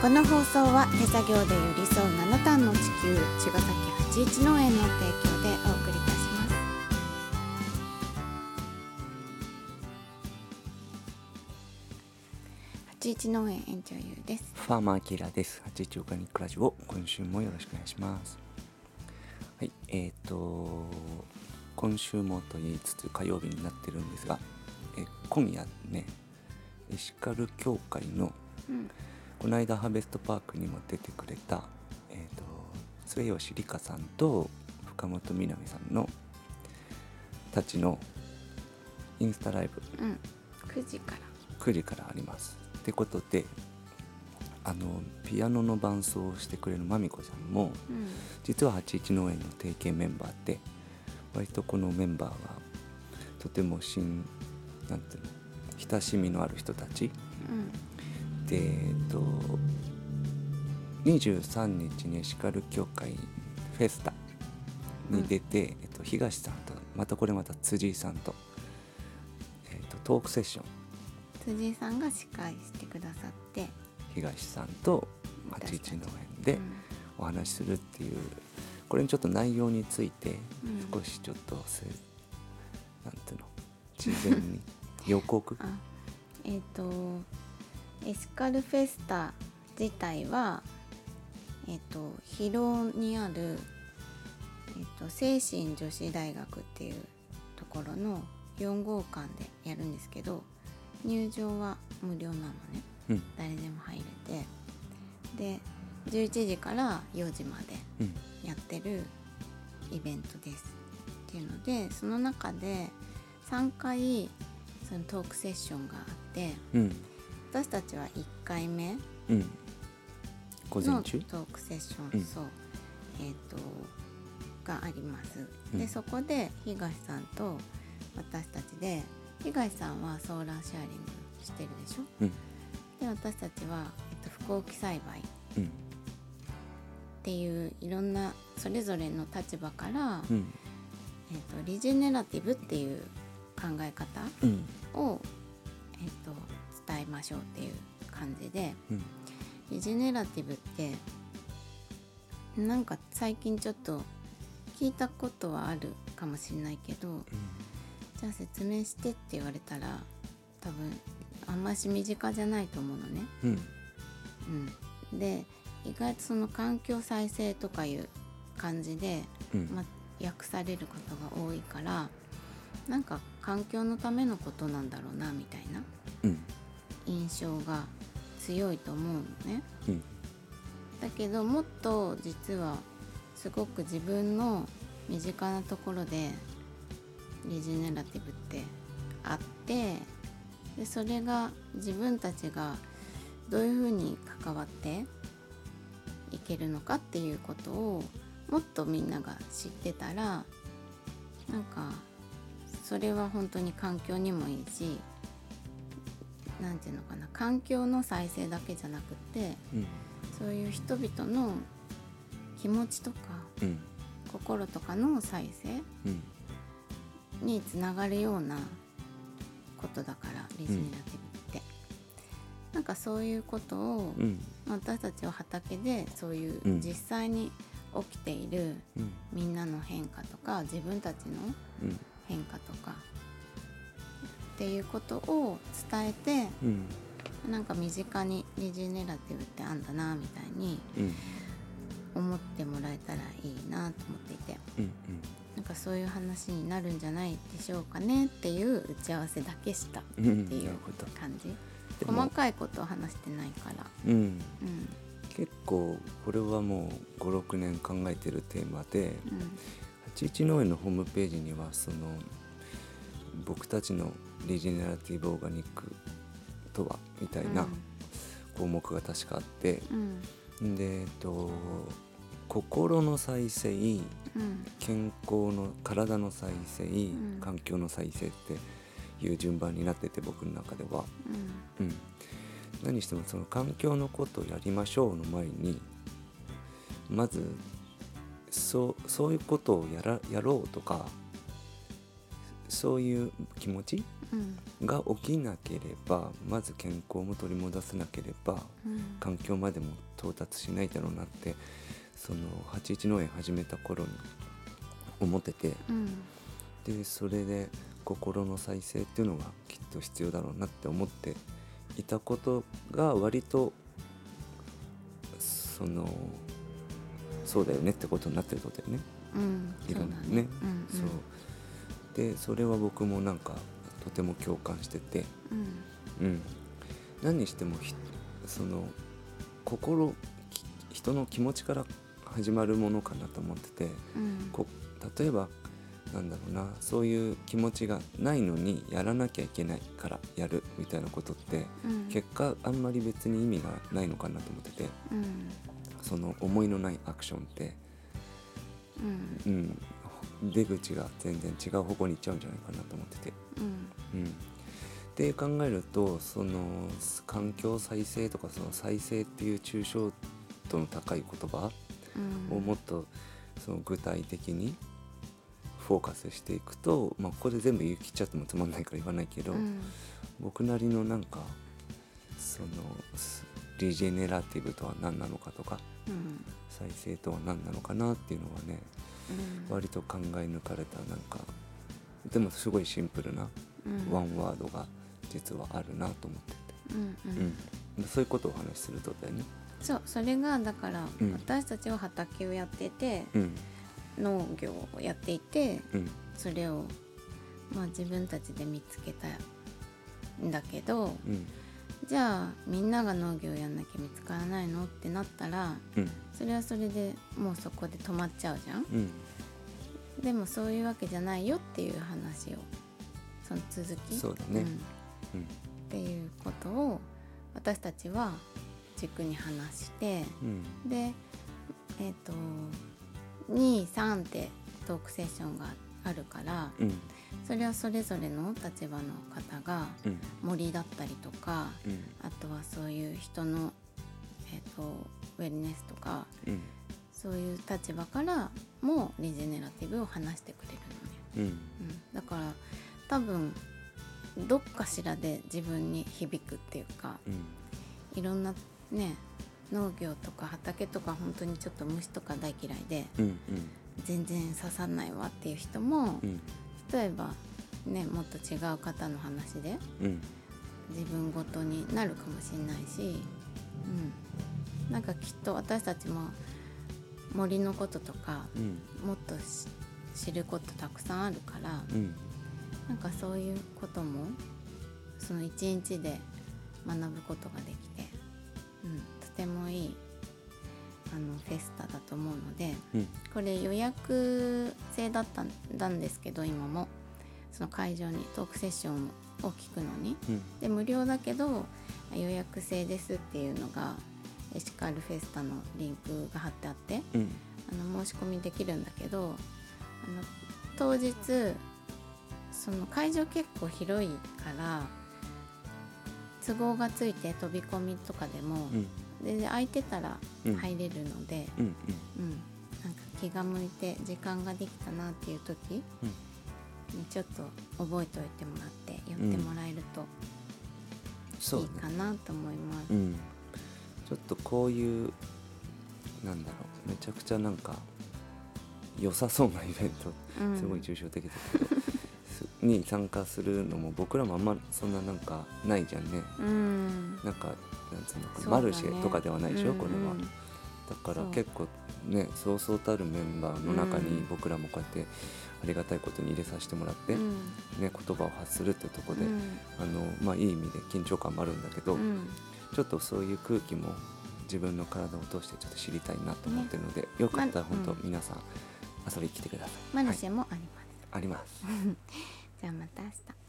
この放送は手作業で寄り添う七段の地球茅ヶ崎八一農園の提供でお送りいたします八一農園園長ゆうですファーマーキラーです。八一オーガニックラジオ、今週もよろしくお願いします。はい、えっ、と、今週もと言いつつ火曜日になってるんですが、え今夜ね、エシカル協会の、うんこの間ハーベストパークにも出てくれた、えっ、と、末吉里香さんと深本みなみさんのたちのインスタライブ。うん。9時から。9時からあります。ってことであのピアノの伴奏をしてくれるまみこさんもうん。実は81農園の提携メンバーで割とこのメンバーはとても親なんていうの親しみのある人たち。うんでえっと23日にエシカル協会フェスタに出て、えっと、東さんとまたこれまた辻井さんと、えっと、トークセッション。辻井さんが司会してくださって。東さんと私たち。81農園でうん。お話しするっていうこれにちょっと内容についてうん。少しちょっとせなんていうの？事前に予告？あえっ、とエシカルフェスタ自体はえっ、と広尾にある、えっと精神女子大学っていうところの4号館でやるんですけど入場は無料なのね。うん。誰でも入れて。で11時から4時までうん。やってるイベントです。っていうのでその中で3回そのトークセッションがあってうん私たちは1回目うん。午の前中？トークセッション、うん。そう。えっ、とがあります。うん。でそこで東さんと私たちで東さんはソーラーシェアリングしてるでしょ？うん。で私たちは、えっと、不幸栽培うん。っていういろんなそれぞれの立場から、うん。えー、とリジェネラティブっていう考え方うん。を、えー、と伝えましょうっていう感じで。うん。リジェネラティブってなんか最近ちょっと聞いたことはあるかもしれないけどじゃあ説明してって言われたら多分あんまし身近じゃないと思うのね。うん。うん、で意外とその環境再生とかいう感じでうん。まあ、訳されることが多いからなんか環境のためのことなんだろうなみたいな。うん印象が強いと思うのね。うんだけどもっと実はすごく自分の身近なところでリジェネラティブってあってでそれが自分たちがどういうふうに関わっていけるのかっていうことをもっとみんなが知ってたらなんかそれは本当に環境にもいいし何て言うのかな環境の再生だけじゃなくってうん。そういう人々の気持ちとかうん。心とかの再生うん。につながるようなことだからリジネラティブって、なんかそういうことを、うん。私たちは畑でそういううん。実際に起きているうん。みんなの変化とか自分たちのうん。変化とかっていうことを伝えてうん。なんか身近にリジェネラティブってあんだなみたいにうん。思ってもらえたらいいなと思っていて。うんなんかそういう話になるんじゃないでしょうかねっていう打ち合わせだけしたってうんうん。いう感じでも細かいことを話してないから。うんうん結構これはもう56年考えてるテーマでうん。81農園のホームページにはその僕たちのリジェネラティブオーガニックとはみたいな項目が確かあって、うん。でえっと心の再生うん。健康の体の再生、ん。環境の再生っていう順番になってて僕の中では、うん。うん、何してもその環境のことをやりましょうの前にまずそうそういうことをやらやろうとかそういう気持ちうん。が起きなければまず健康も取り戻せなければうん。環境までも到達しないだろうなってその81農園始めた頃に思っててうん。でそれで心の再生っていうのがきっと必要だろうなって思っていたことが割とそのそうだよねってことになってることだよね。うん。いろんなそうだね。うん。そうでそれは僕もなんかとても共感してて、うん。うん、何にしてもひその心き人の気持ちから始まるものかなと思ってて。うん。こ例えばなんだろうな。そういう気持ちがないのにやらなきゃいけないからやるみたいなことってうん。結果あんまり別に意味がないのかなと思ってて。うん。その思いのないアクションって、うん。うん、出口が全然違う方向に行っちゃうんじゃないかなと思ってて。うん。うん、って考えるとその環境再生とかその再生っていう抽象度の高い言葉うん。をもっとその具体的にフォーカスしていくと、まあ、ここで全部言い切っちゃってもつまんないから言わないけど、うん。僕なりのなんかそのスリジェネラティブとは何なのかとかうん。再生とは何なのかなっていうのはねうん割と考え抜かれたなんかでもすごいシンプルなうん。ワンワードが実はあるなと思ってて、うんううん。ん、そういうことをお話しするとだよね。そうそれがだからうん。私たちは畑をやっててうん。農業をやっていてうん。それをまあ自分たちで見つけたんだけどうんじゃあみんなが農業やんなきゃ見つからないの？ってなったらうん。それはそれでもうそこで止まっちゃうじゃん。うん。でもそういうわけじゃないよっていう話をその続き？そうだね。ん。っうん。ていうことを私たちは軸に話してうん。でえっ、と23ってトークセッションがあるからうんそれはそれぞれの立場の方がうん。森だったりとかうん。あとはそういう人の、えー、とウェルネスとかうん。そういう立場からもリジェネラティブを話してくれるのね、うん。うん、だから多分どっかしらで自分に響くっていうかうん。いろんなね農業とか畑とか本当にちょっと虫とか大嫌いでうん。全然刺さんないわっていう人もうん例えばねもっと違う方の話でうん。自分ごとになるかもしれないし、うん、なんかきっと私たちも森のこととかうん。もっとし知ることたくさんあるからうん。なんかそういうこともその一日で学ぶことができて、うん、とてもいいあのフェスタだと思うのでうん。これ予約制だったんですけど今も。その会場にトークセッションを聞くのに。うん。で無料だけど予約制ですっていうのがエシカルフェスタのリンクが貼ってあってうん。あの申し込みできるんだけどあの当日その会場結構広いから都合がついて飛び込みとかでもうん全然空いてたらうん。入れるので、うんうん。なんか気が向いて時間ができたなっていう時にちょっと覚えておいてもらって寄ってもらえるといいかなと思います。うん。ちょっとこういうなんだろうめちゃくちゃなんか良さそうなイベントうん。すごい抽象的だけど、す に参加するのも僕らもあんまそんななんかないじゃんね。うん。なんかなんつうマルシェとかではないでしょ、うんこれは。うんだから結構ねそうそうたるメンバーの中にうん。僕らもこうやってありがたいことに入れさせてもらって、うん。ね、言葉を発するってとこで、うん。あのまあ、いい意味で緊張感もあるんだけど、うん。ちょっとそういう空気も自分の体を通してちょっと知りたいなと思ってるので、よかったらま本当うん。皆さん遊びに来てください。マルシはいェもあります。あります。じゃあまた明日。